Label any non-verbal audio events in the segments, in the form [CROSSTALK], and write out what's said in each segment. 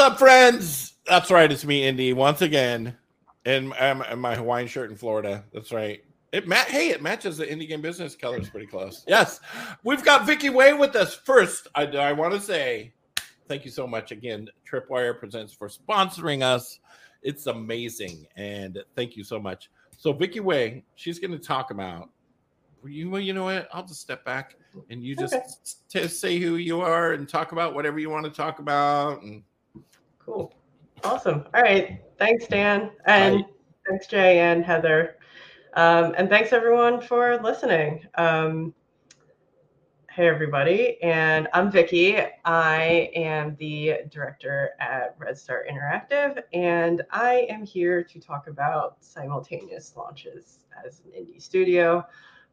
Up, friends? That's right. It's me, Indy, once again, in, in, my Hawaiian shirt in Florida. That's right. It ma- hey, it matches the indie game business colors pretty close. Yes, we've got Vicky Way with us. First, I, I want to say thank you so much again. Tripwire presents for sponsoring us. It's amazing, and thank you so much. So, Vicky Way, she's going to talk about. You, well, you know what? I'll just step back and you just okay. t- say who you are and talk about whatever you want to talk about. And Cool. Awesome. All right. Thanks, Dan. And thanks, Jay and Heather. Um, and thanks, everyone, for listening. Um, hey, everybody. And I'm Vicky. I am the director at Red Star Interactive. And I am here to talk about simultaneous launches as an indie studio,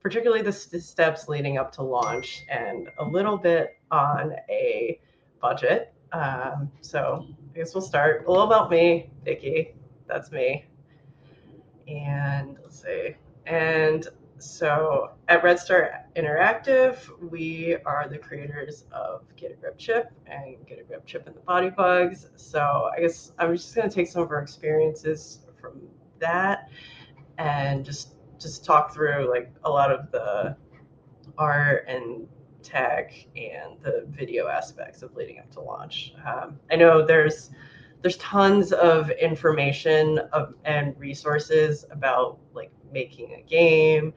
particularly the, the steps leading up to launch, and a little bit on a budget um, so I guess we'll start. A little about me, Vicky. That's me. And let's see. And so at Red Star Interactive, we are the creators of Get a Grip Chip and Get a Grip Chip and the Body Bugs. So I guess I'm just going to take some of our experiences from that and just just talk through like a lot of the art and tech and the video aspects of leading up to launch. Um, I know there's there's tons of information of, and resources about like making a game,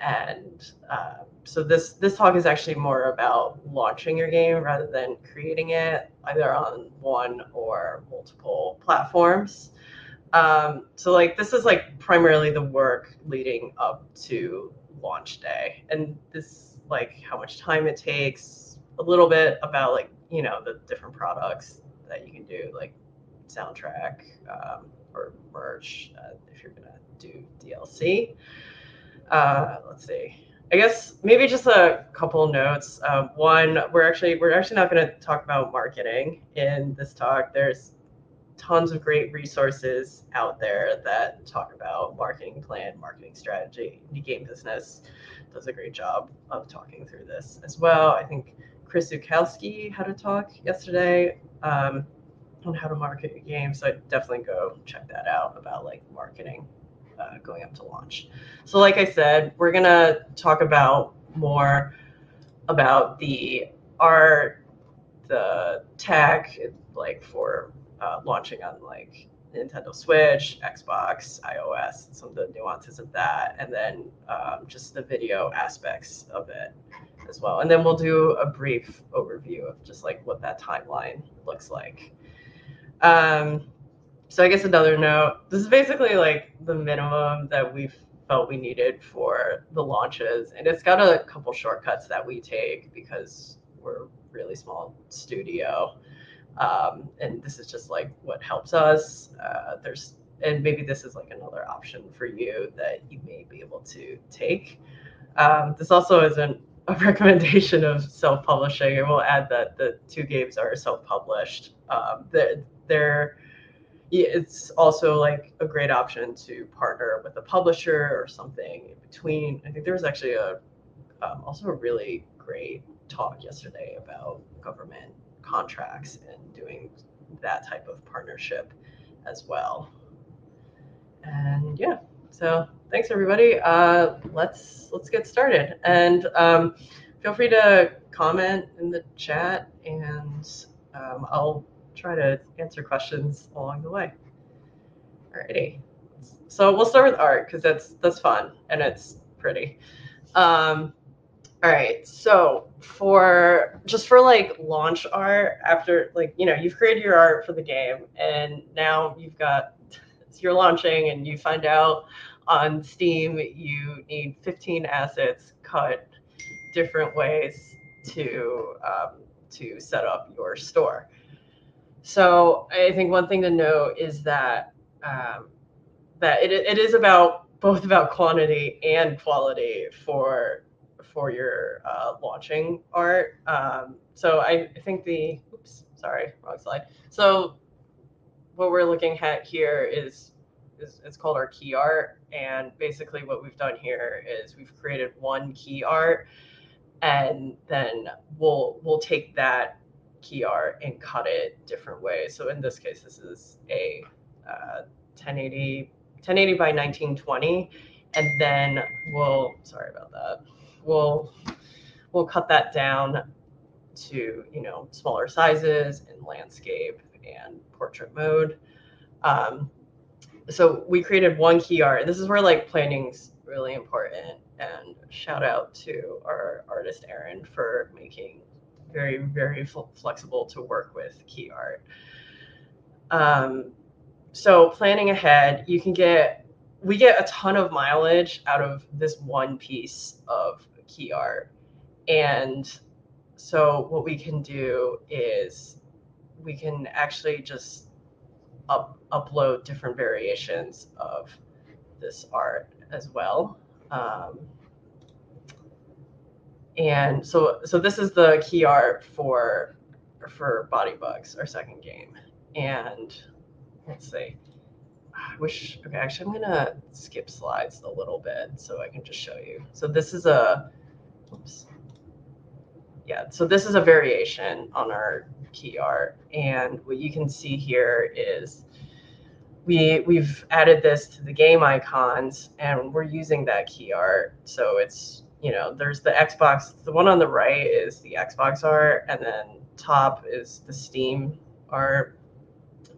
and uh, so this this talk is actually more about launching your game rather than creating it either on one or multiple platforms. Um, so like this is like primarily the work leading up to launch day, and this like how much time it takes, a little bit about like you know the different products that you can do, like soundtrack um, or merch uh, if you're gonna do DLC. Uh, let's see. I guess maybe just a couple notes. Um, one, we're actually we're actually not going to talk about marketing in this talk. There's tons of great resources out there that talk about marketing plan, marketing strategy, indie game business does a great job of talking through this as well. I think Chris Zukowski had a talk yesterday um, on how to market a game, so I'd definitely go check that out about like marketing uh, going up to launch. So, like I said, we're gonna talk about more about the art, the tech, like for uh, launching on like Nintendo Switch, Xbox, iOS, some of the nuances of that, and then um, just the video aspects of it as well. And then we'll do a brief overview of just like what that timeline looks like. Um, so I guess another note, this is basically like the minimum that we've felt we needed for the launches. And it's got a couple shortcuts that we take because we're really small studio. Um, and this is just like what helps us. Uh, there's and maybe this is like another option for you that you may be able to take. Um, this also isn't a [LAUGHS] recommendation of self-publishing. I will add that the two games are self-published. Um, they're, they're it's also like a great option to partner with a publisher or something in between. I think there was actually a um, also a really great talk yesterday about government contracts and doing that type of partnership as well. And yeah, So thanks everybody. Uh, let's let's get started, and um, feel free to comment in the chat, and um, I'll try to answer questions along the way. Alrighty. So we'll start with art because that's that's fun and it's pretty. Um, all right. So for just for like launch art after like you know you've created your art for the game and now you've got [LAUGHS] you're launching and you find out on Steam you need 15 assets cut different ways to um, to set up your store. So I think one thing to note is that um, that it, it is about both about quantity and quality for for your uh, launching art. Um, so I, I think the oops sorry wrong slide. So what we're looking at here is is it's called our key art. And basically what we've done here is we've created one key art. And then we'll we'll take that key art and cut it different ways. So in this case this is a uh, 1080 1080 by 1920 and then we'll sorry about that we'll we'll cut that down to you know smaller sizes in landscape and portrait mode. Um, so we created one key art. This is where like planning's really important. And shout out to our artist Aaron for making very very flexible to work with key art. Um, so planning ahead you can get we get a ton of mileage out of this one piece of key art. And so what we can do is we can actually just up, upload different variations of this art as well. Um, and so so this is the key art for for body bugs our second game. And let's see I wish okay actually I'm gonna skip slides a little bit so I can just show you. So this is a oops. Yeah so this is a variation on our key art. And what you can see here is we we've added this to the game icons and we're using that key art. So it's you know there's the xbox the one on the right is the xbox art and then top is the steam art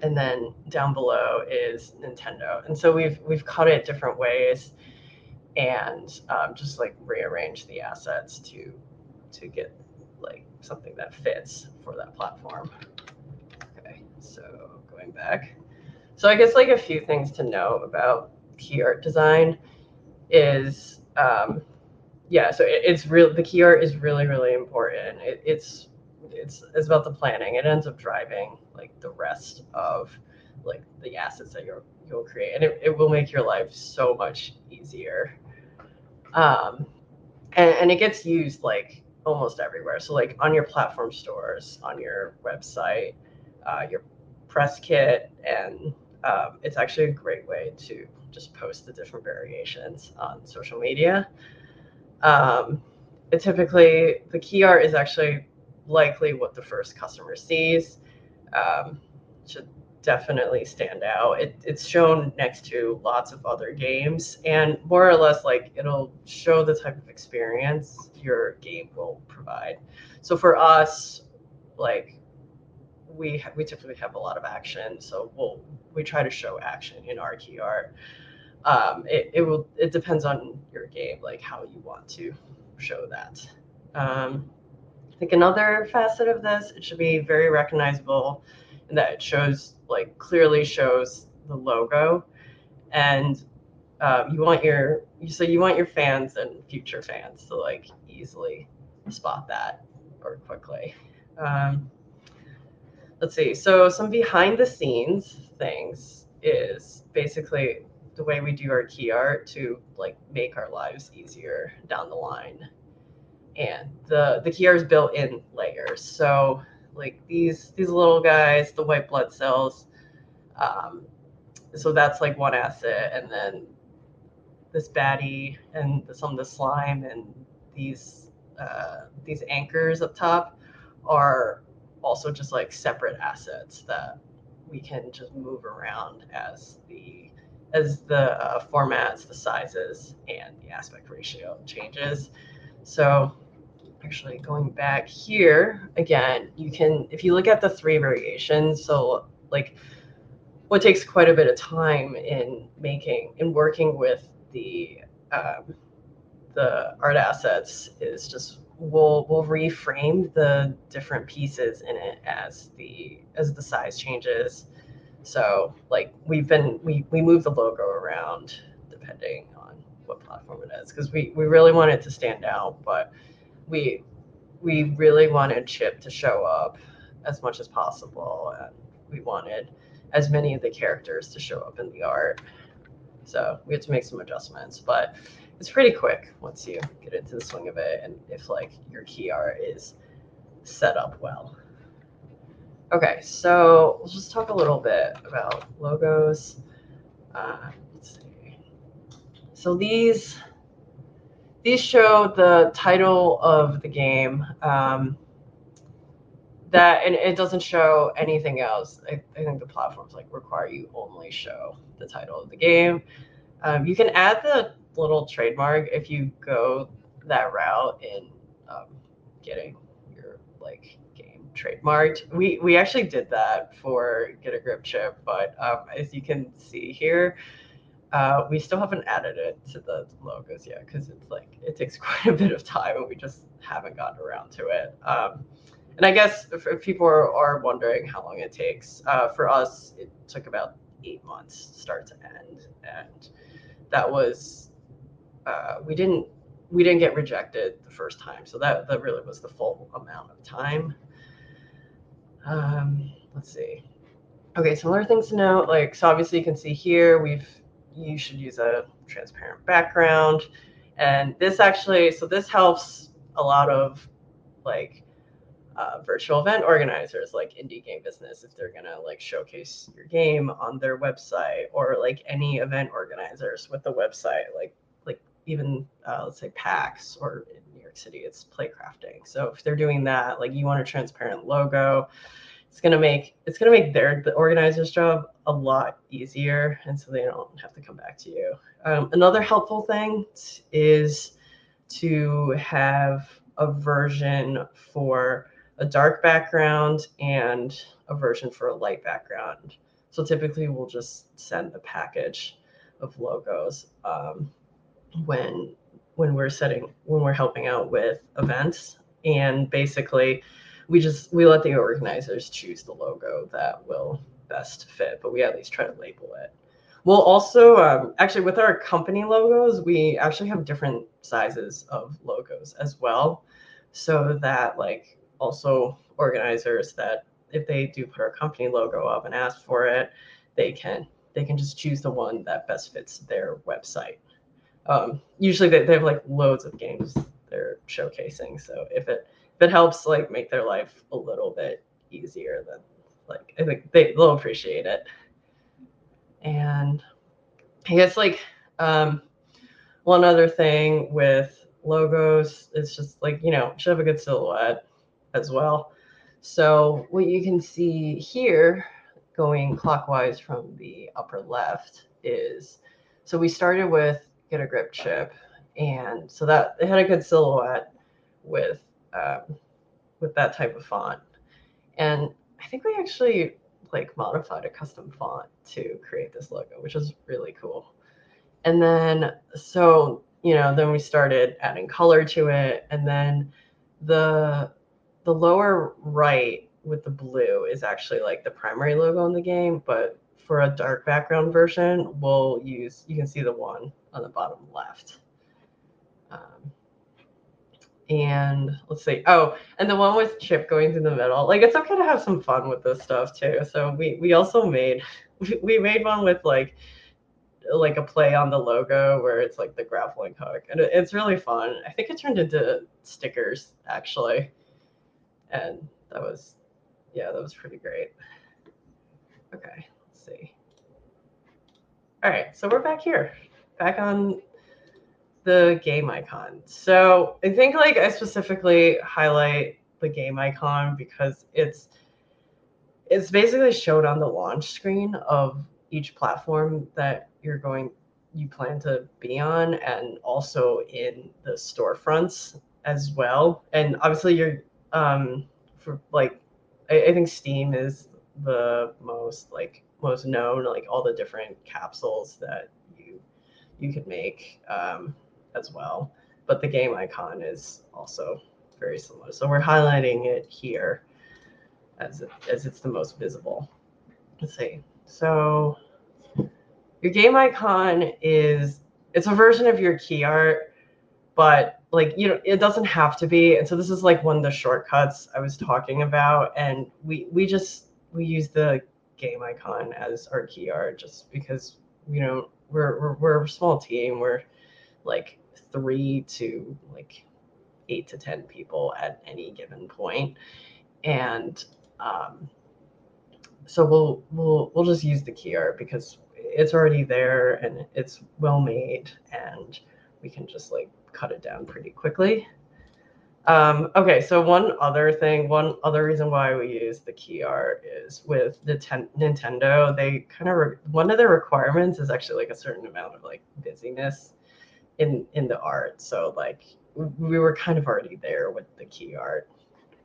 and then down below is Nintendo. And so we've we've cut it different ways, and um, just like rearrange the assets to to get like something that fits for that platform. Okay, so going back, so I guess like a few things to know about key art design is. Um, yeah, so it, it's real. The key art is really, really important. It, it's it's it's about the planning. It ends up driving like the rest of like the assets that you'll you'll create, and it, it will make your life so much easier. Um, and, and it gets used like almost everywhere. So like on your platform stores, on your website, uh, your press kit, and um, it's actually a great way to just post the different variations on social media. Um, it typically the key art is actually likely what the first customer sees. Um, should definitely stand out. It, it's shown next to lots of other games, and more or less, like it'll show the type of experience your game will provide. So for us, like we we typically have a lot of action, so we'll we try to show action in our key art. Um, it, it will it depends on your game, like how you want to show that. Um, think another facet of this, it should be very recognizable in that it shows like clearly shows the logo and um, you want your so you want your fans and future fans to like easily spot that or quickly. Um, let's see. So some behind the scenes things is basically the way we do our key art to like make our lives easier down the line and the the key art is built in layers. So like these these little guys, the white blood cells. Um, so that's like one asset, and then this baddie and some of the slime and these uh, these anchors up top are also just like separate assets that we can just move around as the as the uh, formats, the sizes, and the aspect ratio changes. So actually going back here again, you can, if you look at the three variations, so like what takes quite a bit of time in making and working with the um, the art assets is just we'll we'll reframe the different pieces in it as the as the size changes. So like we've been we we move the logo around depending what platform it is because we we really want it to stand out, but we we really wanted Chip to show up as much as possible, and we wanted as many of the characters to show up in the art. So we had to make some adjustments, but it's pretty quick once you get into the swing of it, and if like your key art is set up well. Okay, so we'll just talk a little bit about logos. Uh, let's see. So these these show the title of the game. Um, that and it doesn't show anything else. I, I, think the platforms like require you only show the title of the game. Um, you can add the little trademark if you go that route in um, getting your like game trademarked. We we actually did that for Get a Grip Chip, but um, as you can see here, uh, we still haven't added it to the logos yet because it's like it takes [LAUGHS] quite a bit of time and we just haven't gotten around to it. Um, and I guess if, if people are, are, wondering how long it takes, uh, for us it took about eight months start to end, and that was uh, we didn't we didn't get rejected the first time, so that that really was the full amount of time. Um, let's see. Okay, some other things to note, like, so obviously you can see here, we've, you should use a transparent background. And this actually, so this helps a lot of like uh, virtual event organizers like indie game business if they're gonna like showcase your game on their website or like any event organizers with the website like like even uh, let's say PAX or in New York City it's playcrafting so if they're doing that like you want a transparent logo it's gonna make it's gonna make their the organizer's job a lot easier, and so they don't have to come back to you. Um, another helpful thing is to have a version for a dark background and a version for a light background. So typically, we'll just send the package of logos um, when when we're setting when we're helping out with events, and basically we just we let the organizers choose the logo that will best fit, but we at least try to label it. We'll also um, actually with our company logos, we actually have different sizes of logos as well, so that like also organizers that if they do put our company logo up and ask for it, they can they can just choose the one that best fits their website. Um, usually they, they have like loads of games they're showcasing, so if it it helps like make their life a little bit easier than like i think they, they'll appreciate it. And i guess like um one other thing with logos is just like you know should have a good silhouette as well. So what you can see here going clockwise from the upper left is so we started with get a grip chip and so that it had a good silhouette with um, with that type of font. And I think we actually like modified a custom font to create this logo, which is really cool. And then so you know then we started adding color to it, and then the the lower right with the blue is actually like the primary logo in the game, but for a dark background version, we'll use you can see the one on the bottom left. Um, and let's see oh and the one with chip going through the middle like it's okay to have some fun with this stuff too so we we also made [LAUGHS] we made one with like like a play on the logo where it's like the grappling hook and it's really fun. I think it turned into stickers actually. And that was yeah that was pretty great. Okay let's see. All right so we're back here back on the game icon. So I think like I specifically highlight the game icon because it's it's basically showed on the launch screen of each platform that you're going you plan to be on and also in the storefronts as well and obviously you're um for like I, I think steam is the most like most known like all the different capsules that you you could make um as well but the game icon is also very similar so we're highlighting it here as it, as it's the most visible let's see so your game icon is it's a version of your key art, but like you know, it doesn't have to be. And so this is like one of the shortcuts I was talking about. And we we just we use the game icon as our key art just because you know we're we're, we're a small team. We're like three to like eight to ten people at any given point, and um, so we'll we'll we'll just use the key art because it's already there and it's well made and we can just like cut it down pretty quickly. Um, okay, so one other thing, one other reason why we use the key art is with the ten- Nintendo, they kind of re- one of their requirements is actually like a certain amount of like busyness in in the art. So like we were kind of already there with the key art,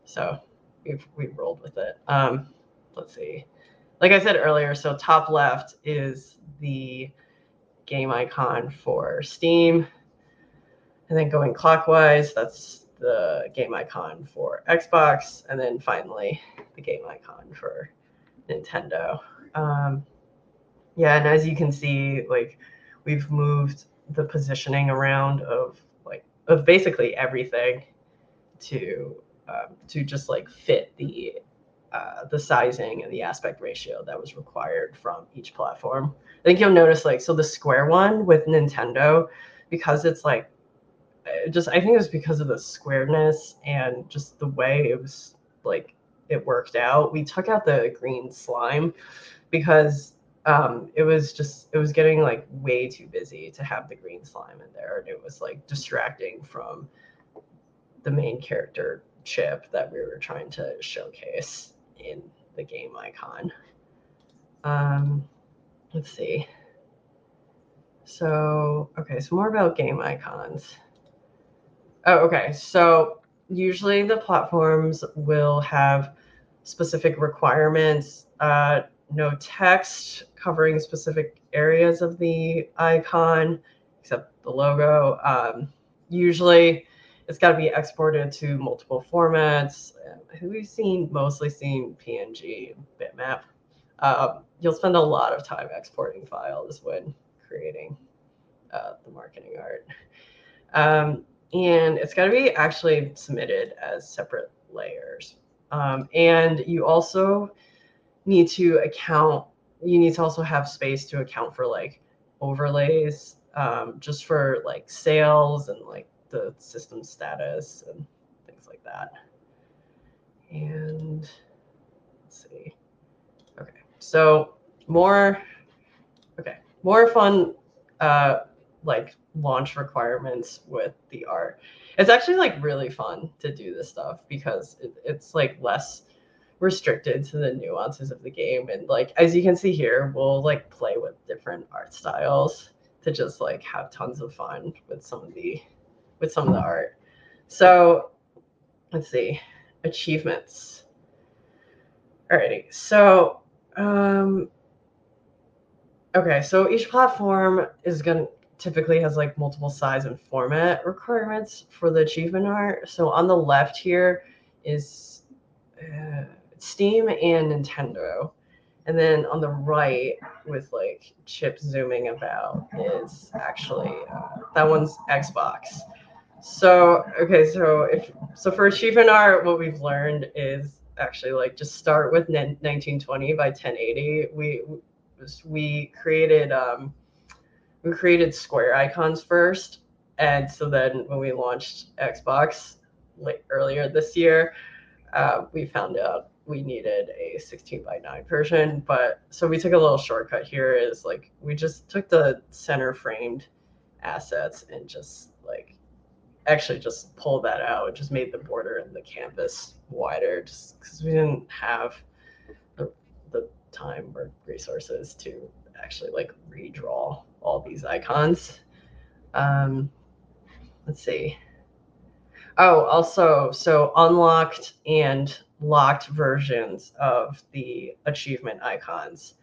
so we've we rolled with it. Um, let's see like I said earlier, so top left is the game icon for Steam. And then going clockwise, that's the game icon for Xbox. And then finally, the game icon for Nintendo. Um, yeah, and as you can see, like we've moved the positioning around of like of basically everything to um, to just like fit the uh, the sizing and the aspect ratio that was required from each platform. I think you'll notice like so the square one with Nintendo because it's like just I think it was because of the squareness and just the way it was like it worked out. We took out the green slime because um, it was just it was getting like way too busy to have the green slime in there and it was like distracting from the main character chip that we were trying to showcase in the game icon. Um, let's see. So, okay, so more about game icons. Oh, okay. So usually the platforms will have specific requirements, uh, no text covering specific areas of the icon, except the logo. Um, usually it's got to be exported to multiple formats. We've seen mostly seen PNG bitmap. Um, you'll spend a lot of time exporting files when creating uh, the marketing art. Um, and it's got to be actually submitted as separate layers. Um, and you also need to account, you need to also have space to account for like overlays um, just for like sales and like the system status and things like that. And let's see. Okay, so more, okay, more fun, uh, like launch requirements with the art. It's actually like really fun to do this stuff because it, it's like less restricted to the nuances of the game. And like, as you can see here, we'll like play with different art styles to just like have tons of fun with some of the with some of the art. So let's see, achievements. Alrighty, so um, okay, so each platform is gonna typically has like multiple size and format requirements for the achievement art. So on the left here is uh, Steam and Nintendo. And then on the right, with like chip zooming about, is actually uh, that one's Xbox. So okay, so if so for achievement art, what we've learned is actually like just start with 1920 by 1080. We we created um, we created square icons first, and so then when we launched Xbox like earlier this year, uh, we found out we needed a 16 by 9 version. But so we took a little shortcut here is like we just took the center framed assets and just like actually just pulled that out. just made the border and the canvas wider, just because we didn't have the, the time or resources to actually like redraw all these icons. Um, let's see. Oh, also, so unlocked and locked versions of the achievement icons.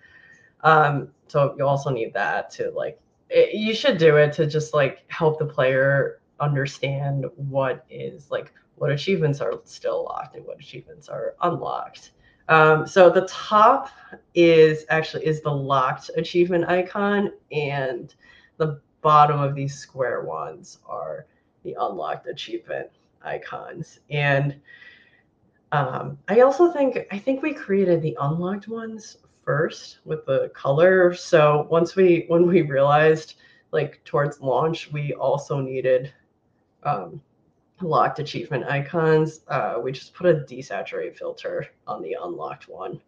Um, so you also need that to like, it, you should do it to just like help the player understand what is like what achievements are still locked and what achievements are unlocked. Um, so the top is actually is the locked achievement icon, and the bottom of these square ones are the unlocked achievement icons. And um, I also think I think we created the unlocked ones first with the color. So once we when we realized like towards launch, we also needed um, locked achievement icons. Uh, we just put a desaturate filter on the unlocked one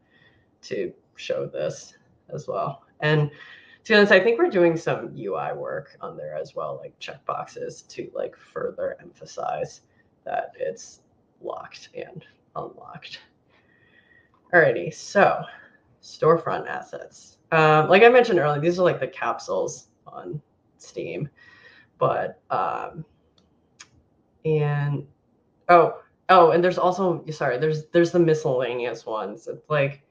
to show this as well. And to be honest, I think we're doing some UI work on there as well, like checkboxes to like further emphasize that it's locked and unlocked. Alrighty, so storefront assets. Um, like I mentioned earlier, these are like the capsules on Steam, but um, and oh oh, and there's also sorry, there's there's the miscellaneous ones. It's like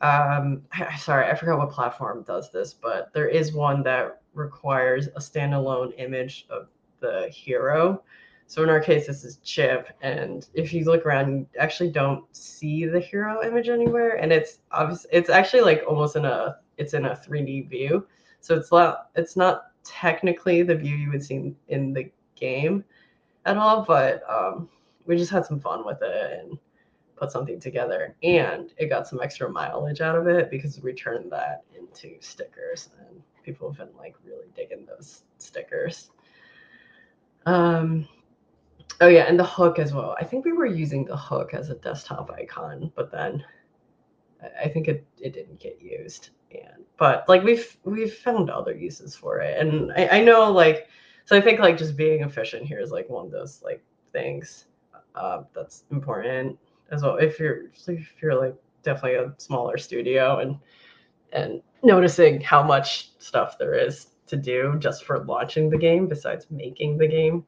um, I, sorry, I forgot what platform does this, but there is one that requires a standalone image of the hero so in our case, this is Chip, and if you look around, you actually don't see the hero image anywhere, and it's obvious. It's actually like almost in a it's in a 3D view, so it's not it's not technically the view you would see in the game at all, but um, we just had some fun with it and put something together, and it got some extra mileage out of it because we turned that into stickers, and people have been like really digging those stickers. Um, Oh yeah, and the hook as well. I think we were using the hook as a desktop icon, but then I think it, it didn't get used. And but like we've we've found other uses for it. And I, I know like so I think like just being efficient here is like one of those like things uh, that's important as well. If you're if you're like definitely a smaller studio and and noticing how much stuff there is to do just for launching the game besides making the game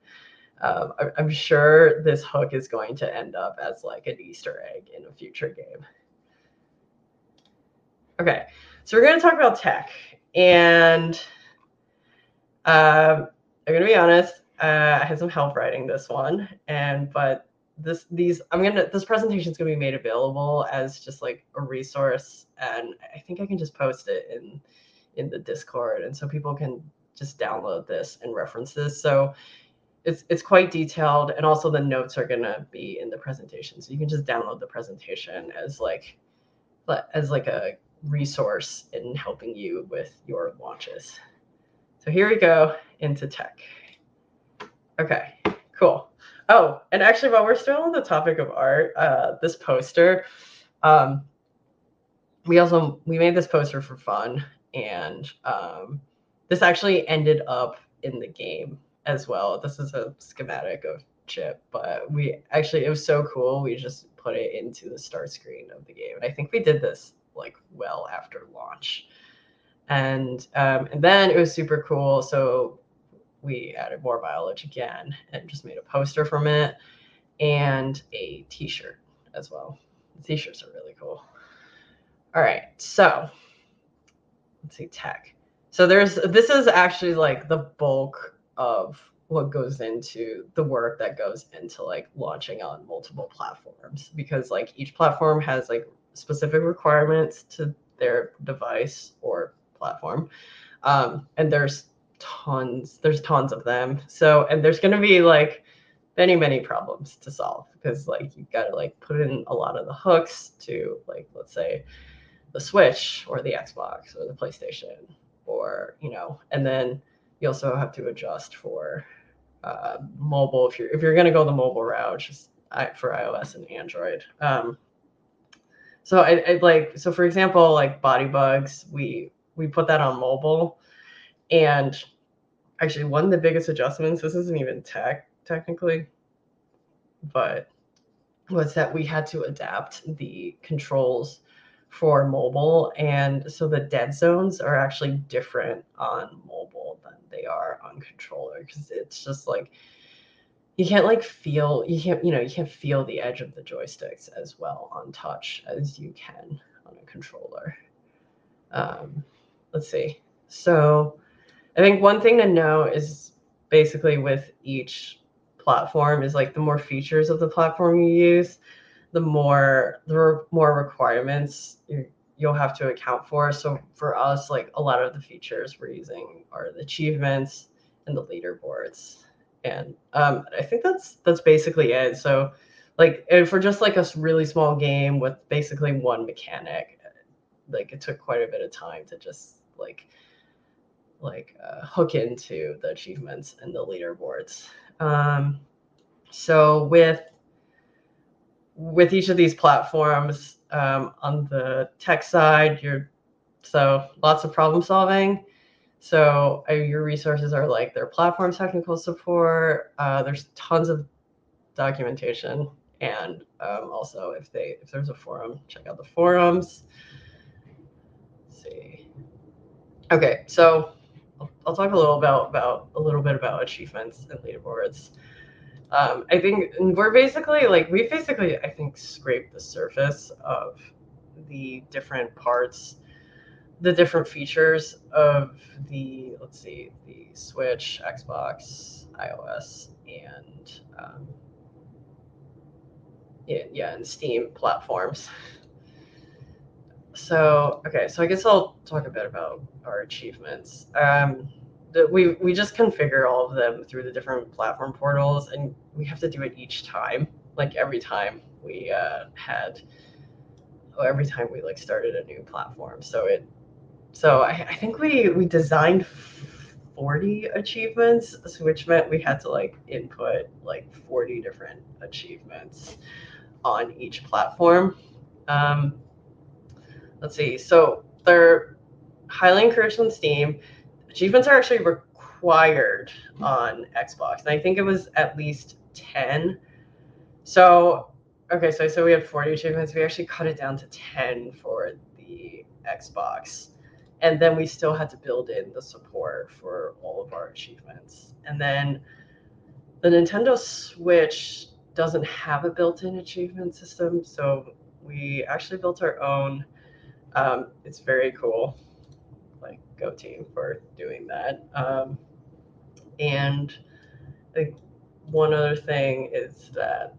um, I'm sure this hook is going to end up as like an Easter egg in a future game. Okay, so we're going to talk about tech, and um, I'm going to be honest. Uh, I had some help writing this one, and but this these I'm gonna this presentation is going to be made available as just like a resource, and I think I can just post it in in the Discord, and so people can just download this and reference this. So it's it's quite detailed and also the notes are to be in the presentation so you can just download the presentation as like as like a resource in helping you with your launches so here we go into tech. Okay cool. Oh and actually while we're still on the topic of art uh, this poster um, we also we made this poster for fun and um, this actually ended up in the game as well. This is a schematic of chip, but we actually it was so cool. We just put it into the start screen of the game, and I think we did this like well after launch. And um, and then it was super cool. So we added more mileage again and just made a poster from it and a T-shirt as well. The T-shirts are really cool. All right, so let's see tech. So there's this is actually like the bulk of what goes into the work that goes into like launching on multiple platforms because like each platform has like specific requirements to their device or platform um, and there's tons there's tons of them. So and there's going to be like many many problems to solve because like you've got to like put in a lot of the hooks to like let's say the switch or the xbox or the playstation or you know and then you also have to adjust for uh, mobile. If you're if you're going to go the mobile route just for ios and android. Um, so I, I, like so for example like body bugs we we put that on mobile. And actually one of the biggest adjustments this isn't even tech technically but was that we had to adapt the controls for mobile. And so the dead zones are actually different on mobile than they are on controller because it's just like you can't like feel you can't you know you can't feel the edge of the joysticks as well on touch as you can on a controller um, let's see so i think one thing to know is basically with each platform is like the more features of the platform you use the more the more requirements you, you'll have to account for so for us like a lot of the features we're using are the achievements and the leaderboards and um, I think that's that's basically it. So, like, for just like a really small game with basically one mechanic, like it took quite a bit of time to just like like uh, hook into the achievements and the leaderboards. Um, so with with each of these platforms um, on the tech side, you're so lots of problem solving so uh, your resources are like their platform technical support. Uh, there's tons of documentation, and um, also if they if there's a forum, check out the forums. Let's see. Okay, so I'll, I'll, talk a little about about a little bit about achievements and leaderboards. Um, I think we're basically like we basically I think scraped the surface of the different parts the different features of the let's see the switch xbox ios and um, yeah, yeah and steam platforms. So okay so i guess i'll talk a bit about our achievements. Um, we we just configure all of them through the different platform portals and we have to do it each time like every time we uh, had oh, every time we like started a new platform so it so I, I think we we designed 40 achievements, which meant we had to like input like 40 different achievements on each platform. Um, let's see. So they're highly encouraged on Steam. Achievements are actually required on Xbox, and I think it was at least 10. So okay, so so we had 40 achievements. We actually cut it down to 10 for the Xbox and then we still had to build in the support for all of our achievements and then the nintendo switch doesn't have a built-in achievement system so we actually built our own um, it's very cool like go team for doing that um, and like one other thing is that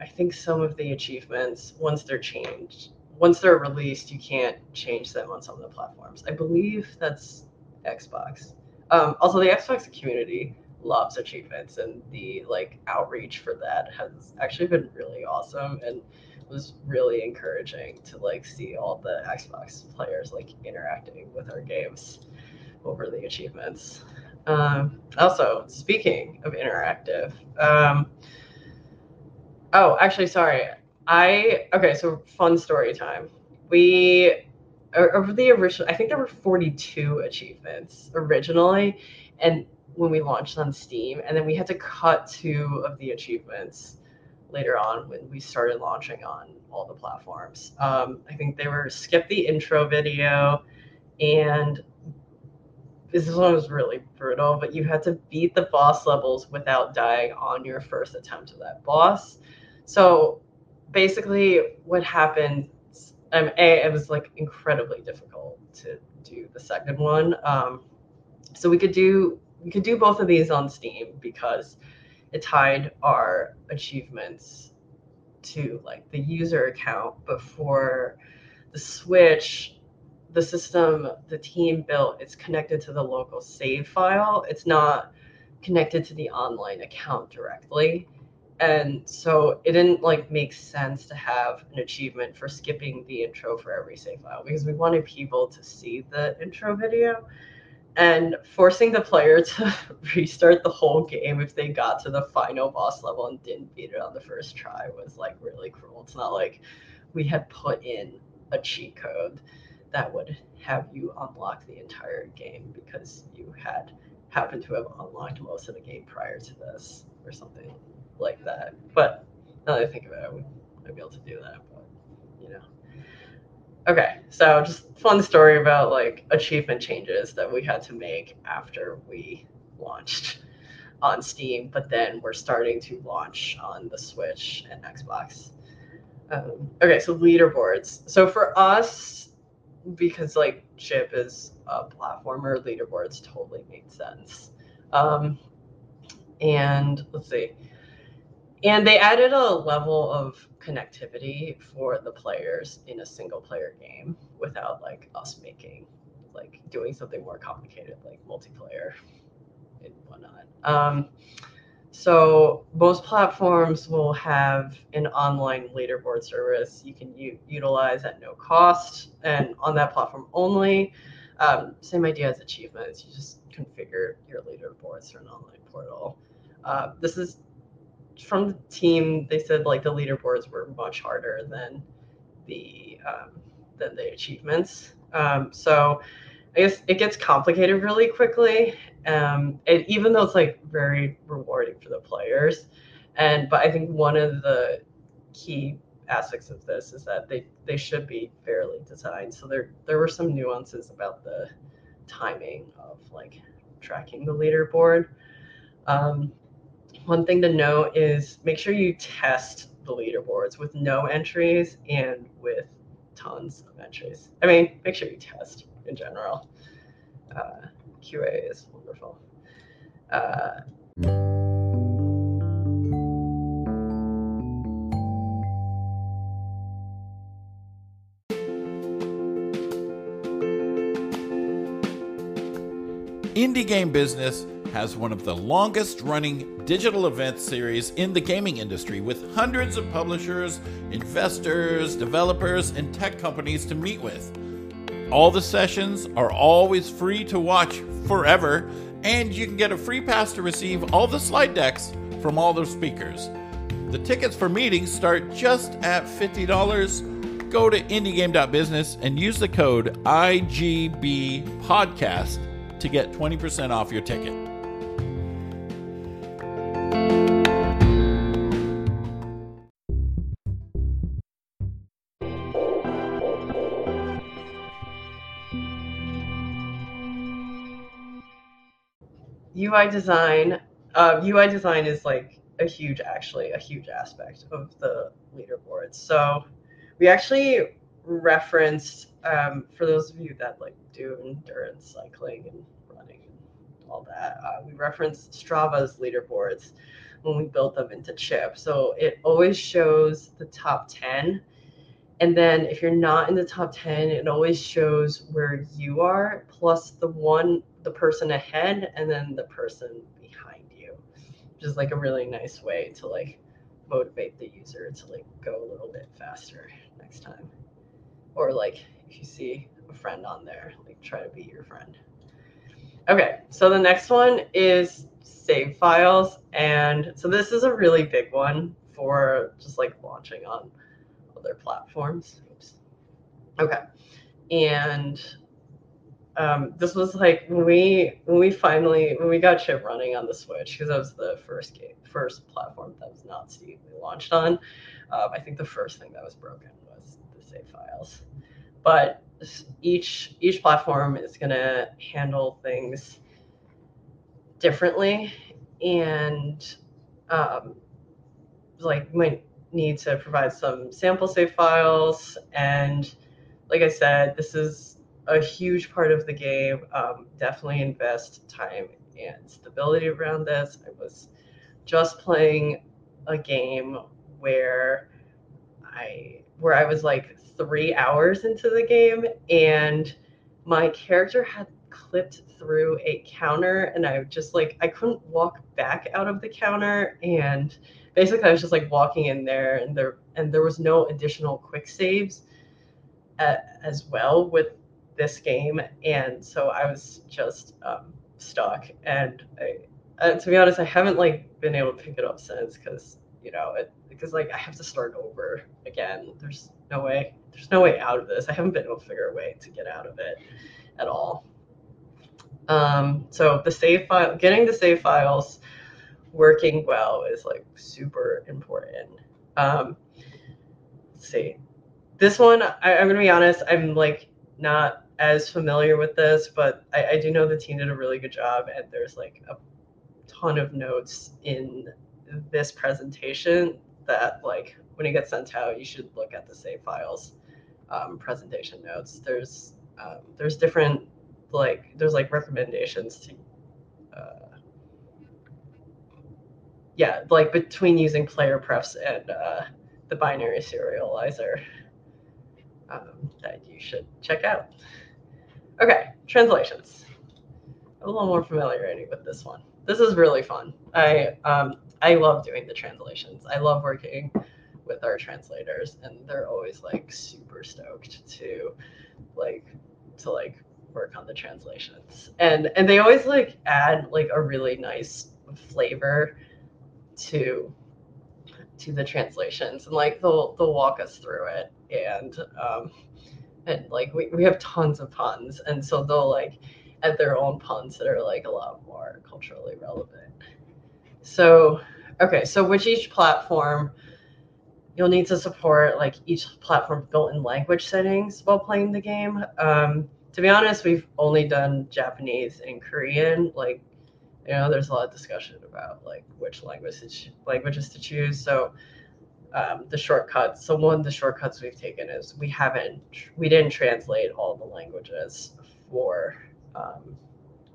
i think some of the achievements once they're changed once they're released, you can't change them on some of the platforms. I believe that's Xbox. Um, also, the Xbox community loves achievements, and the like outreach for that has actually been really awesome and was really encouraging to like see all the Xbox players like interacting with our games over the achievements. Um, also, speaking of interactive, um, oh, actually, sorry, I okay, so fun story time. We over the original, I think there were 42 achievements originally, and when we launched on Steam, and then we had to cut two of the achievements later on when we started launching on all the platforms. Um, I think they were skip the intro video, and this one was really brutal, but you had to beat the boss levels without dying on your first attempt of that boss. So basically what happened um, a it was like incredibly difficult to do the second one um, so we could do we could do both of these on steam because it tied our achievements to like the user account but for the switch the system the team built it's connected to the local save file. It's not connected to the online account directly. And so it didn't like make sense to have an achievement for skipping the intro for every save file because we wanted people to see the intro video and forcing the player to [LAUGHS] restart the whole game if they got to the final boss level and didn't beat it on the first try was like really cruel it's not like we had put in a cheat code that would have you unlock the entire game because you had happened to have unlocked most of the game prior to this or something like that. But now that I think about it, I would I'd be able to do that. But you know. Okay, so just fun story about like achievement changes that we had to make after we launched on Steam, but then we're starting to launch on the Switch and Xbox. Um, okay, so leaderboards. So for us, because like Chip is a platformer, leaderboards totally made sense. Um, and let's see. And they added a level of connectivity for the players in a single player game without like us making like doing something more complicated like multiplayer and whatnot. Um, so most platforms will have an online leaderboard service you can u- utilize at no cost and on that platform only. Um, same idea as achievements. You just configure your leaderboards through an online portal. Uh, this is from the team. They said like the leaderboards were much harder than the um, than the achievements. Um, so I guess it gets complicated really quickly. Um, and even though it's like very rewarding for the players, and but I think one of the key aspects of this is that they they should be fairly designed. So there there were some nuances about the timing of like tracking the leaderboard. Um, one thing to note is make sure you test the leaderboards with no entries and with tons of entries. I mean, make sure you test in general. Uh, QA is wonderful. Uh, Indie Game Business has one of the longest running digital event series in the gaming industry with hundreds of publishers, investors, developers, and tech companies to meet with. All the sessions are always free to watch forever, and you can get a free pass to receive all the slide decks from all the speakers. The tickets for meetings start just at $50. Go to indiegame.business and use the code IGBPodcast to get 20% off your ticket. UI design. Uh, UI design is like a huge, actually, a huge aspect of the leaderboards. So we actually referenced um, for those of you that like do endurance cycling and running and all that. Uh, we referenced Strava's leaderboards when we built them into Chip. So it always shows the top ten. And then if you're not in the top 10, it always shows where you are plus the one the person ahead and then the person behind you. Which is like a really nice way to like motivate the user to like go a little bit faster next time. Or like if you see a friend on there like try to be your friend. Okay so the next one is save files and so this is a really big one for just like launching on other platforms. Oops. okay and um, this was like when we when we finally when we got chip running on the switch because that was the first game first platform that was not steam we launched on. Um, i think the first thing that was broken was the save files. But each each platform is to handle things differently and um, like might need to provide some sample save files and like i said this is a huge part of the game. Um, definitely invest time and stability around this. I was just playing a game where I where I was like three hours into the game and my character had clipped through a counter and I just like I couldn't walk back out of the counter and basically I was just like walking in there and there and there was no additional quick saves at, uh, as well with this game, and so I was just um, stuck. And I, uh, to be honest, I haven't like been able to pick it up since because you know it because like I have to start over again. There's no way. There's no way out of this. I haven't been able to figure a way to get out of it at all. Um, so the save file, getting the save files working well is like super important. Um, let's see this one, I, I'm gonna be honest, I'm like not as familiar with this, but I, I do know the team did a really good job, and there's like a ton of notes in this presentation that like when it gets sent out, you should look at the save files um, presentation notes. There's um, there's different like there's like recommendations to uh, yeah like between using player prefs and uh, the binary serializer um, that you should check out. Okay, translations. I'm a little more familiarity with this one. This is really fun. I um, I love doing the translations. I love working with our translators, and they're always like super stoked to like to like work on the translations and and they always like add like a really nice flavor to to the translations and like they'll they'll walk us through it and um and like we, we have tons of puns and so they'll like add their own puns that are like a lot more culturally relevant so okay so with each platform you'll need to support like each platform built-in language settings while playing the game um, to be honest, we've only done Japanese and Korean. Like, you know, there's a lot of discussion about like which languages languages to choose. So um, the shortcuts. So one of the shortcuts we've taken is we haven't we didn't translate all the languages for um,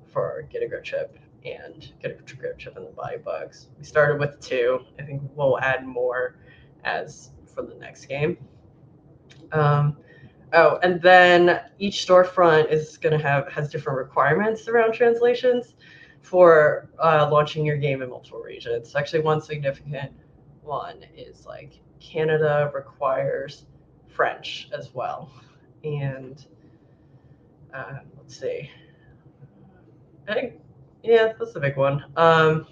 for Get a Grip Chip and Get a Grip Chip and the Body Bugs. We started with two. I think we'll add more as for the next game. Um, Oh, and then each storefront is going to have has different requirements around translations for uh, launching your game in multiple regions. Actually, one significant one is like Canada requires French as well, and uh, let's see. I think yeah, that's a big one. Um,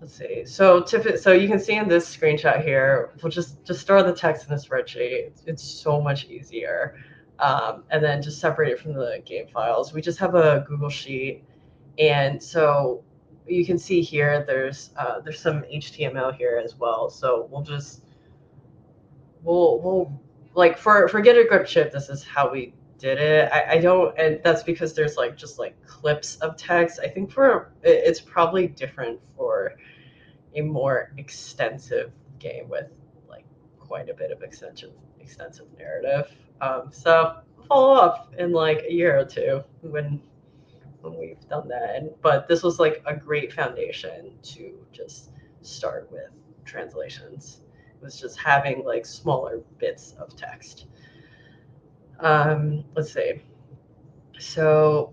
let's see. So typically, so you can see in this screenshot here, we'll just just store the text in the spreadsheet. It's, it's so much easier. Um, and then just separate it from the game files. We just have a Google Sheet, and so you can see here there's uh, there's some HTML here as well. So we'll just we'll we'll like for for get a grip chip. This is how we did it. I, I don't, and that's because there's like just like clips of text. I think for it's probably different for a more extensive game with like quite a bit of extensive extensive narrative. Um, so follow up in like a year or two when when we've done that. And, but this was like a great foundation to just start with translations. It was just having like smaller bits of text. Um, let's see. So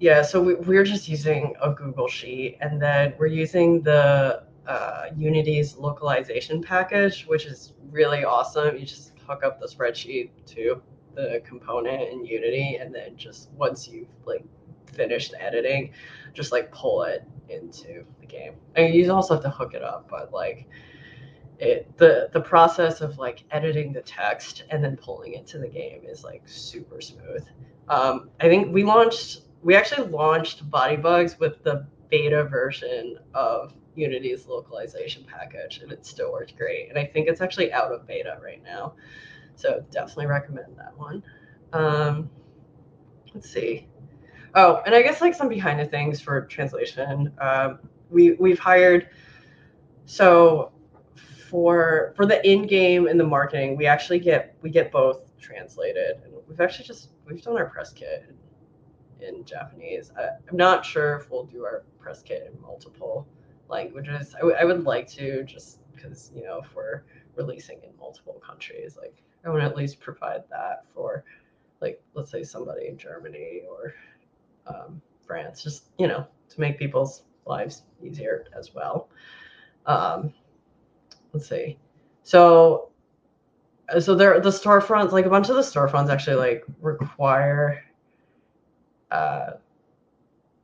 yeah, so we, we're just using a Google Sheet, and then we're using the uh, Unity's localization package, which is really awesome. You just hook up the spreadsheet to the component in Unity, and then just once you've like finished editing, just like pull it into the game. I mean, you also have to hook it up, but like it the the process of like editing the text and then pulling it to the game is like super smooth. Um, I think we launched we actually launched Body Bugs with the beta version of Unity's localization package, and it still worked great. And I think it's actually out of beta right now, so definitely recommend that one. Um, let's see. Oh, and I guess like some behind the things for translation. Um, we we've hired so for for the in game and the marketing, we actually get we get both translated, and we've actually just we've done our press kit in Japanese. I, am not sure if we'll do our press kit in multiple languages. I, w- I would like to just because you know if we're releasing in multiple countries, like I want to at least provide that for like let's say somebody in Germany or um, France, just you know to make people's lives easier as well. Um, let's see. So so there the storefronts like a bunch of the storefronts actually like require uh,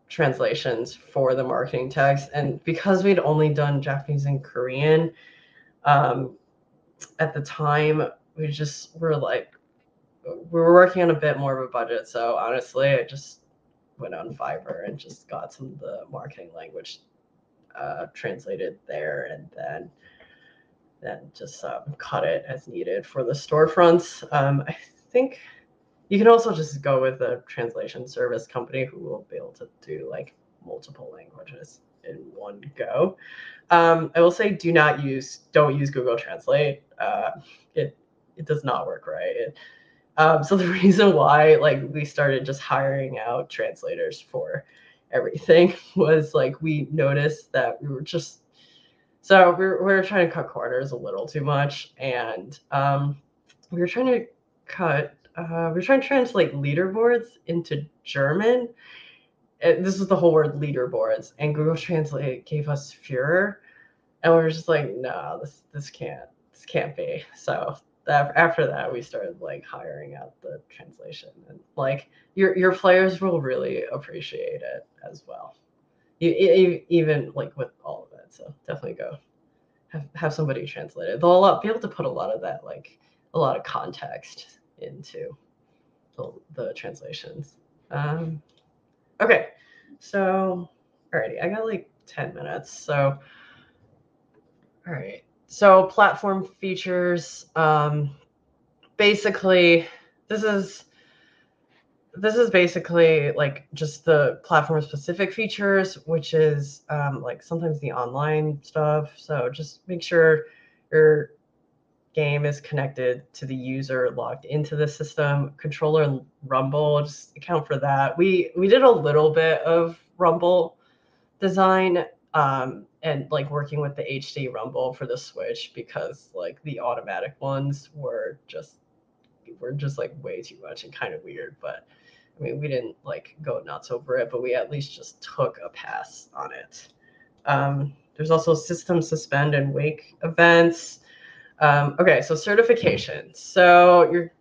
translations for the marketing text. And because we'd only done Japanese and Korean, um, at the time, we just were like, we were working on a bit more of a budget. So honestly, I just went on Fiverr and just got some of the marketing language uh, translated there. And then then just um, cut it as needed for the storefronts. Um, I think you can also just go with a translation service company who will be able to do like multiple languages in one go. Um, I will say, do not use, don't use Google Translate. Uh, it it does not work right. It, um, so [LAUGHS] the reason why like we started just hiring out translators for everything [LAUGHS] was like we noticed that we were just so we were, we were trying to cut corners a little too much, and um, we were trying to cut. Uh, we were trying to translate leaderboards into German. And this is the whole word leaderboards, and Google Translate gave us Führer, and we were just like, no, this this can't this can't be. So after that we started like hiring out the translation and like your your players will really appreciate it as well. You, you, even like with all of it so definitely go have, have somebody translate it. They'll be able to put a lot of that like a lot of context into the, the translations. Um okay so alrighty i got like 10 minutes so all right so platform features um, basically this is this is basically like just the platform specific features which is um, like sometimes the online stuff. So just make sure your game is connected to the user logged into the system. Controller rumble just account for that. We we did a little bit of rumble design um, and like working with the HD Rumble for the Switch because like the automatic ones were just were just like way too much and kind of weird. But I mean, we didn't like go nuts over it, but we at least just took a pass on it. Um, there's also system suspend and wake events. Um, okay, so certification. So you're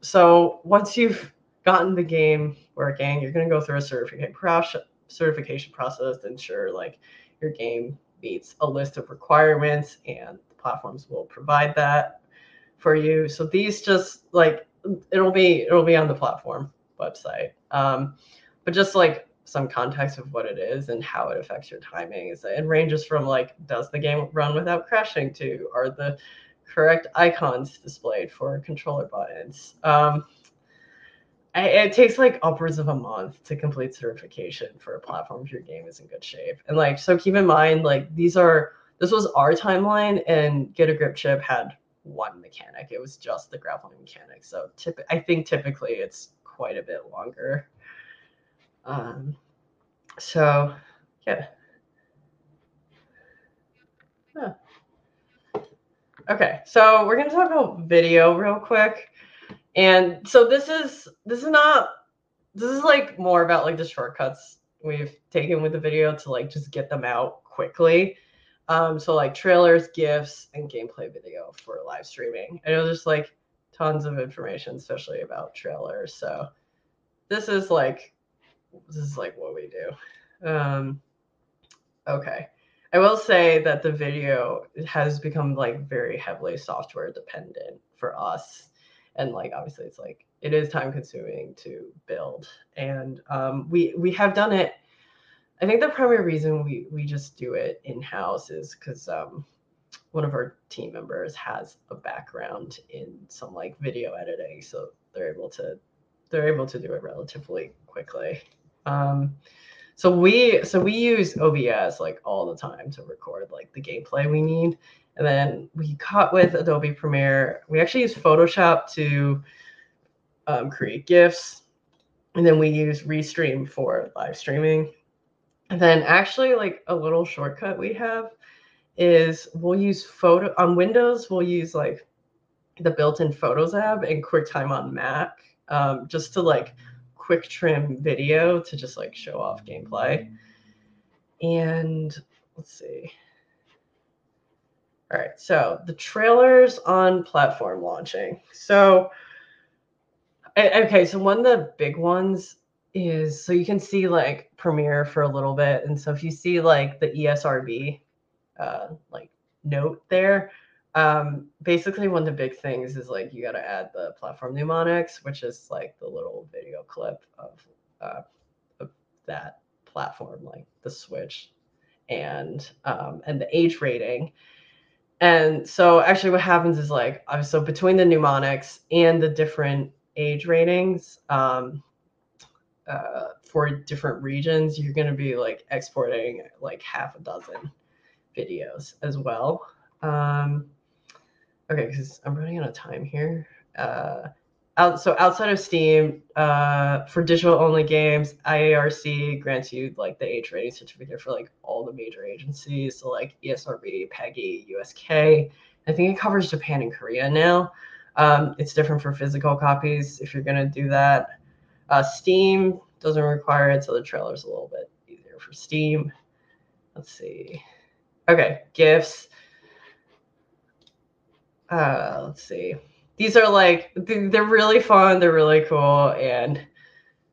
so once you've gotten the game working, you're to go through a certificate process certification process to ensure like your game meets a list of requirements and the platforms will provide that for you. So these just like it'll be it'll be on the platform website. Um, but just like some context of what it is and how it affects your timing is it ranges from like does the game run without crashing to are the correct icons displayed for controller buttons um, it takes like upwards of a month to complete certification for a platform if your game is in good shape. And like, so keep in mind, like these are this was our timeline, and Get a Grip Chip had one mechanic. It was just the grappling mechanic. So tip, I think typically it's quite a bit longer. Um, so yeah. Huh. Okay, so we're gonna talk about video real quick. And so this is this is not this is like more about like the shortcuts we've taken with the video to like just get them out quickly. Um, so like trailers, GIFs, and gameplay video for live streaming. I know there's like tons of information, especially about trailers. So this is like this is like what we do. Um, okay. I will say that the video has become like very heavily software dependent for us and like obviously it's like it is time consuming to build. And um, we we have done it. I think the primary reason we we just do it in house is because um, one of our team members has a background in some like video editing so they're able to they're able to do it relatively quickly. Um, so we so we use obs like all the time to record like the gameplay we need and then we cut with Adobe Premiere. We actually use Photoshop to um, create GIFs. And then we use Restream for live streaming. And then actually like a little shortcut we have is we'll use photo on Windows, we'll use like the built-in Photos app and QuickTime on Mac um, just to like quick trim video to just like show off gameplay. And let's see. All right, so the trailers on platform launching. So, okay, so one of the big ones is so you can see like Premiere for a little bit, and so if you see like the ESRB, uh, like note there, um, basically one of the big things is like you got to add the platform mnemonics, which is like the little video clip of, uh, of that platform, like the Switch, and um, and the age rating and so actually what happens is like uh, so between the mnemonics and the different age ratings um, uh, for different regions you're going to be like exporting like half a dozen videos as well. Um, okay because i'm running out of time here. Uh, out, so outside of Steam, uh, for digital only games, IARC grants you like the age rating certificate for like all the major agencies, so like ESRB, PEGI, USK. I think it covers Japan and Korea now. Um, it's different for physical copies if you're gonna do that. Uh, Steam doesn't require it, so the trailer's a little bit easier for Steam. Let's see. Okay, gifts. Uh, let's see these are like they're really fun they're really cool and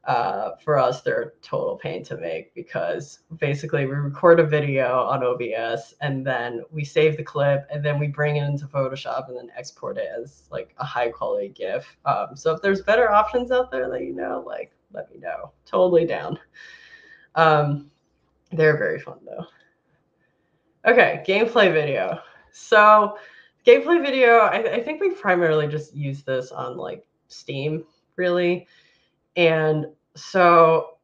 uh, for us they're total pain to make because basically we record a video on obs and then we save the clip and then we bring it into photoshop and then export it as like a high quality gif. Um, so if there's better options out there that you know like let me know. Totally down. Um, they're very fun though. Okay gameplay video. So gameplay video, I, I think we primarily just use this on like Steam, really. And so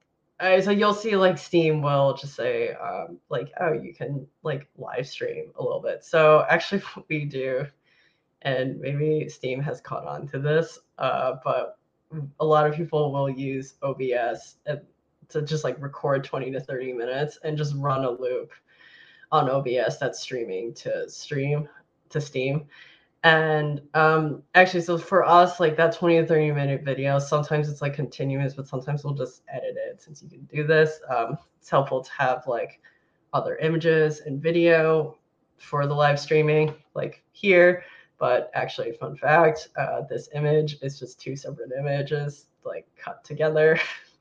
so you'll see like Steam will just say um, like, oh, you can like live stream a little bit. So actually, [LAUGHS] what we do, and maybe Steam has caught on to this, uh, but a lot of people will use OBS to just like record 20 to 30 minutes and just run a loop on OBS that's streaming to stream to Steam. And um, actually, so for us, like that 20 to 30 minute video, sometimes it's like continuous, but sometimes we'll just edit it since you can do this. Um, it's helpful to have like other images and video for the live streaming, like here. But actually, fun fact uh, this image is just two separate images, like cut together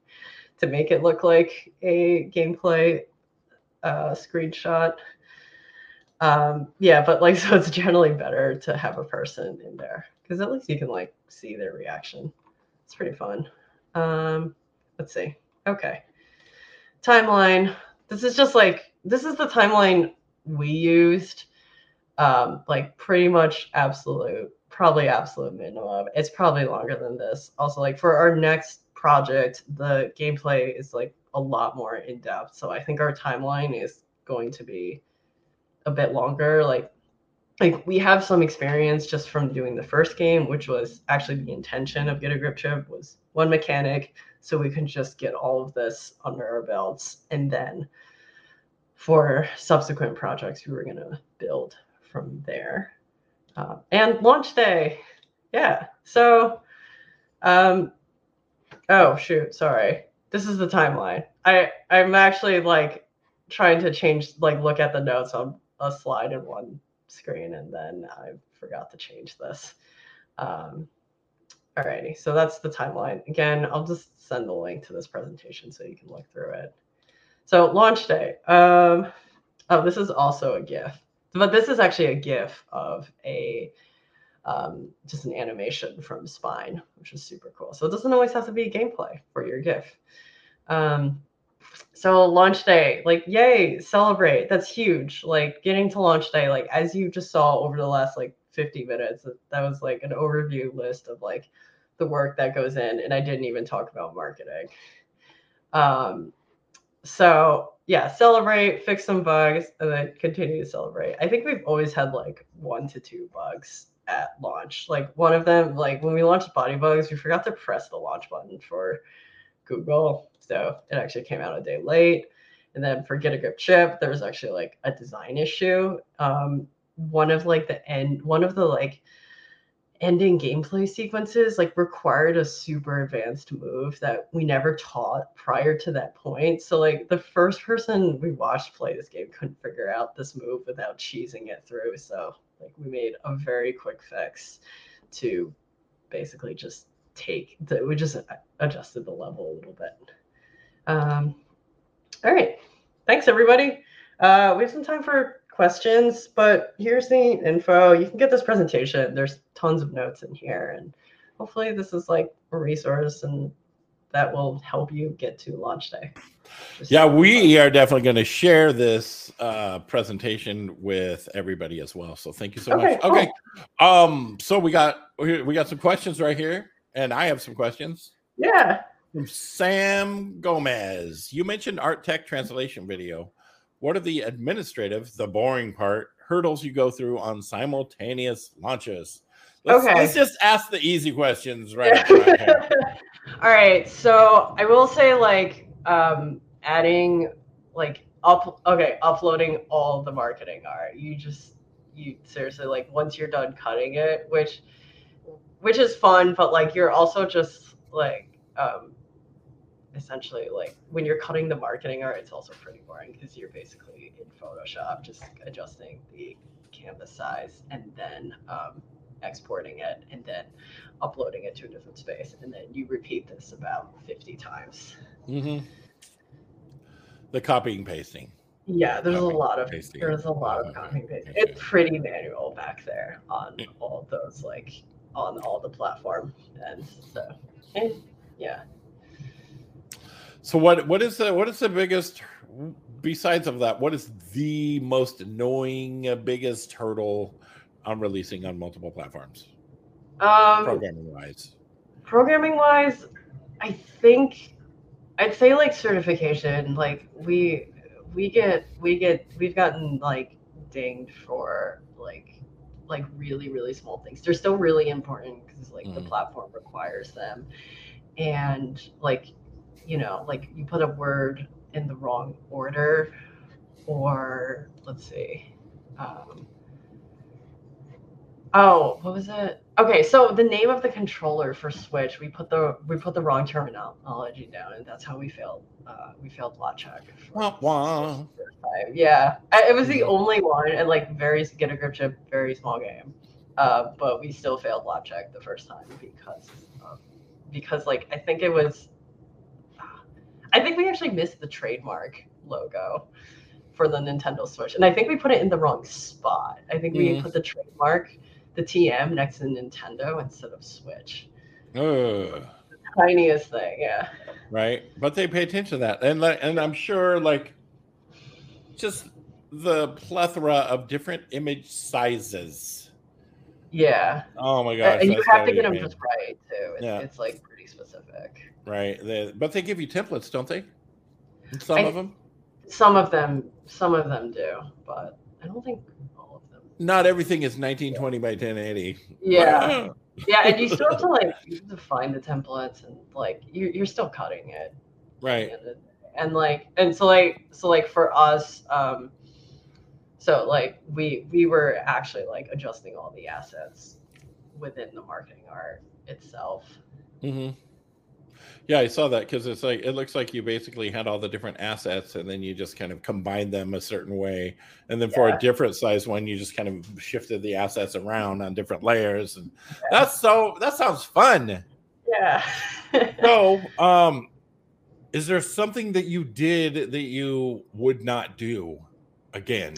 [LAUGHS] to make it look like a gameplay uh, screenshot. Um, yeah, but like, [LAUGHS] so it's generally better to have a person in there because at least you can like see their reaction. It's pretty fun. Um, let's see. Okay. Timeline. This is just like, this is the timeline we used. Um, like pretty much absolute, probably absolute minimum. It's probably longer than this. Also, like for our next project, the gameplay is like a lot more in depth. So I think our timeline is going to be a bit longer like like we have some experience just from doing the first game which was actually the intention of get a grip chip was one mechanic so we can just get all of this under our belts. And then for subsequent projects we were going to build from there uh, and launch day. Yeah so um oh shoot sorry. This is the timeline. I i'm actually like trying to change like look at the notes on a slide in one screen and then I forgot to change this. Um, alrighty, so that's the timeline. Again, I'll just send the link to this presentation so you can look through it. So launch day. Um, oh, this is also a GIF, but this is actually a GIF of a um, just an animation from Spine, which is super cool. So it doesn't always have to be gameplay for your GIF. Um, so launch day like yay celebrate that's huge. Like getting to launch day like as you just saw over the last like 50 minutes that was like an overview list of like the work that goes in and i didn't even talk about marketing. Um so yeah celebrate fix some bugs and then continue to celebrate. I think we've always had like one to two bugs at launch. Like one of them like when we launched body bugs we forgot to press the launch button for google so it actually came out a day late. And then for Get a Grip Chip, there was actually like a design issue. Um, one of like the end, one of the like ending gameplay sequences like required a super advanced move that we never taught prior to that point. So like the first person we watched play this game couldn't figure out this move without cheesing it through. So like we made a very quick fix to basically just take the, we just adjusted the level a little bit. Um, all right. Thanks, everybody. Uh, we have some time for questions, but here's the info. You can get this presentation. There's tons of notes in here, and hopefully, this is like a resource and that will help you get to launch day. Just yeah, we are definitely going to share this uh, presentation with everybody as well. So thank you so okay, much. Cool. Okay, um, so we got we got some questions right here, and I have some questions. Yeah. From Sam Gomez, you mentioned art tech translation video. What are the administrative, the boring part, hurdles you go through on simultaneous launches? Let's, okay. Let's just ask the easy questions right. [LAUGHS] All right. So I will say, like, um, adding, like, up. Okay, uploading all the marketing art. You just, you seriously, like, once you're done cutting it, which, which is fun, but like, you're also just like, um, essentially like when you're cutting the marketing art, it's also pretty boring because you're basically in Photoshop just adjusting the canvas size and then um, exporting it and then uploading it to a different space. And then you repeat this about 50 times. Mm-hmm. The copying pasting. Yeah, there's copying, a lot of pasting. there's a lot of copying pasting. It's pretty manual back there on all those like on all the platform and so and yeah. So what what is the what is the biggest besides of that? What is the most annoying uh, biggest hurdle on releasing on multiple platforms? Um, programming wise. Programming wise, I think I'd say like certification. Like we we get we get we've gotten like dinged for like like really really small things. They're still really important because like mm. the platform requires them, and like you know like you put a word in the wrong order, or let's see. Um, Oh, what was it? Okay, so the name of the controller for Switch, we put the we put the wrong terminology down, and that's how we failed. Uh, we failed lot check. Wah, wah. Yeah, it was the mm-hmm. only one, and like very get a grip chip, very small game. Uh, but we still failed lot check the first time because um, because like I think it was, I think we actually missed the trademark logo for the Nintendo Switch, and I think we put it in the wrong spot. I think we mm. put the trademark the TM next to Nintendo instead of Switch. Ugh. Tiniest thing, yeah. Right, but they pay attention to that, and and I'm sure like just the plethora of different image sizes. Yeah. Oh my gosh. And you have to get them just right too. It's, yeah. it's like pretty specific. Right. They, but they give you templates, don't they? Some I, of them. Some of them. Some of them do, but I don't think all of them. not everything is 1920 by 1080. Yeah. [LAUGHS] yeah, and you still have to like have to find the templates and like you you're still cutting it. Right. And like and so like so like for us, um so like we we were actually like adjusting all the assets within the marketing art itself. Mm-hmm. Yeah, I saw that because it's like it looks like you basically had all the different assets and then you just kind of combined them a certain way. And then yeah. for a different size one, you just kind of shifted the assets around on different layers. And yeah. that's so that sounds fun. Yeah. so [LAUGHS] um is there something that you did that you would not do again?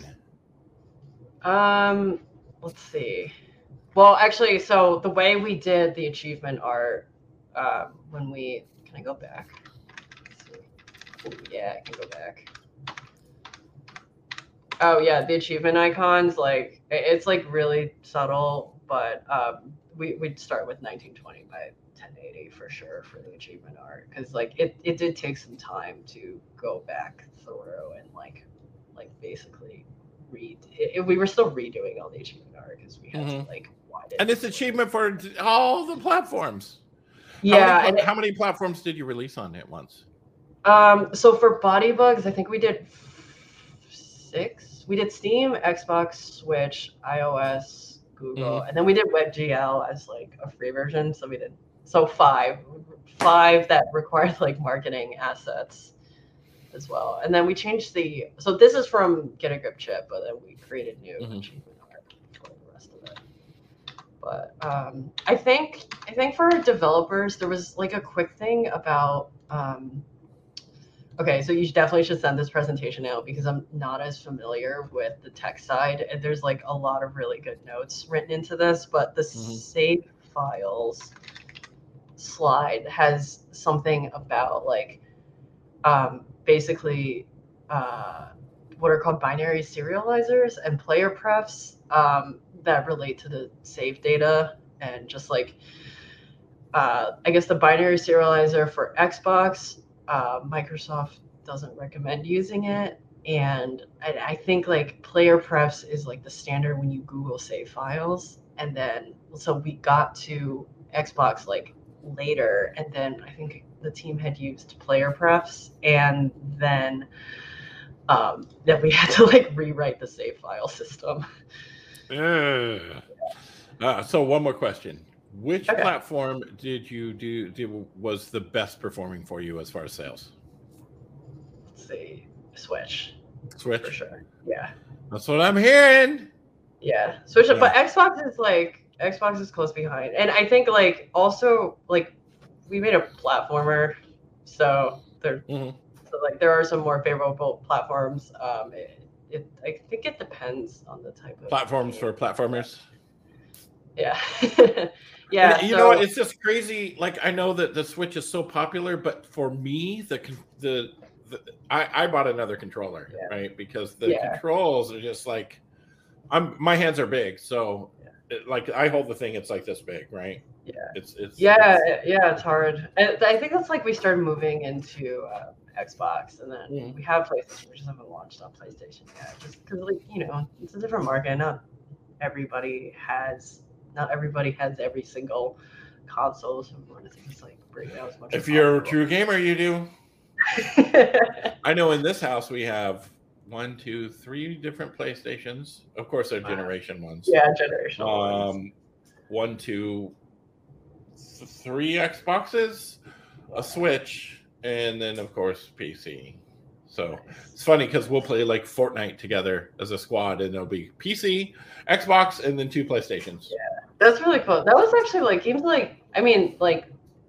Um let's see. Well, actually, so the way we did the achievement art um, when we can I go back? yeah, I can go back. Oh yeah, the achievement icons, like it's like really subtle, but um, we we'd start with 1920 by 1080 for sure for the achievement art because like it, it did take some time to go back through and like like basically read. It, it, we were still redoing all the achievement art because we had mm-hmm. to like widen. And it's achievement for all the platforms. Yeah. How many, how many platforms did you release on at once? Um, so for Body Bugs, I think we did six. We did Steam, Xbox, Switch, iOS, Google, mm-hmm. and then we did WebGL as like a free version. So we did so five, five that required like marketing assets as well. And then we changed the so this is from Get a Grip Chip, but then we created new mm-hmm. But um, I think I think for developers, there was like a quick thing about. Um, okay, so you definitely should send this presentation out because I'm not as familiar with the tech side, and there's like a lot of really good notes written into this. But the mm-hmm. save files slide has something about like um, basically uh, what are called binary serializers and player prefs um, that relate to the save data and just like uh, I guess the binary serializer for Xbox, uh, Microsoft doesn't recommend using it. And I, I, think like player prefs is like the standard when you Google save files. And then so we got to Xbox like later, and then I think the team had used player prefs, and then um, then we had to like rewrite the save file [LAUGHS] system. Uh, so one more question: Which okay. platform did you do, do was the best performing for you as far as sales? Let's see, Switch. Switch for sure. Yeah, that's what I'm hearing. Yeah, Switch, yeah. but Xbox is like Xbox is close behind, and I think like also like we made a platformer, so there, mm-hmm. so like there are some more favorable platforms. Um, it, I think it depends on the type of platforms for platformers. Yeah, [LAUGHS] yeah. And, you so, know, it's just crazy. Like I know that the Switch is so popular, but for me, the the, the I, I bought another controller, yeah. right? Because the yeah. controls are just like I'm my hands are big, so it, like I hold the thing, it's like this big, right? Yeah. It's it's yeah it's, yeah it's hard. And I think that's like we started moving into uh, Xbox, and then mm-hmm. we have PlayStation. We just haven't launched on PlayStation yet, just because like you know it's a different market. Not everybody has not everybody has every single console, so we want to just like bring it out as much. If you're possible. a true gamer, you do. [LAUGHS] I know in this house we have one, two, three different PlayStations. Of course, they're generation ones. Yeah, generation um, ones. One, two, th- three Xboxes, a Switch, and then of course PC. So it's funny because we'll play like Fortnite together as a squad, and there'll be PC, Xbox, and then two PlayStations. Yeah, that's really cool. That was actually like games like I mean like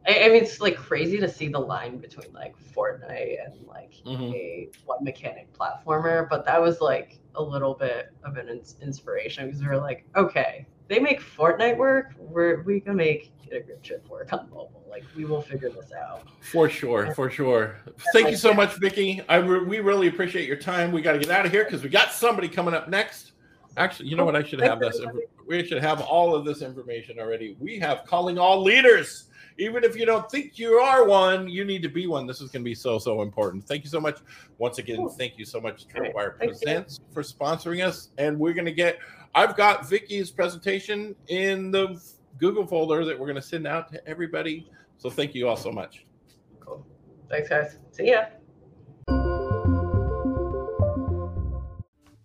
I, I, mean, it's like crazy to see the line between like Fortnite and like mm-hmm. a one mechanic platformer, but that was like a little bit of an ins- inspiration because we were like, okay, they make Fortnite work, we're we can make Get a Grip Chip work on mobile. Like we will figure this out. For sure, for sure. Thank like, you so yeah. much, Vicky. I re- we really appreciate your time. We got to get out of here because we got somebody coming up next. Actually, you know what? I should have this. We should have all of this information already. We have calling all leaders even if you don't think you are one, you need to be one. This is going to be so, so important. Thank you so much. Once again, thank you so much, Tripwire Presents, for sponsoring us. And we're going to get, I've got Vicky's presentation in the Google folder that we're going to send out to everybody. So thank you all so much. Cool. Thanks, guys. See ya.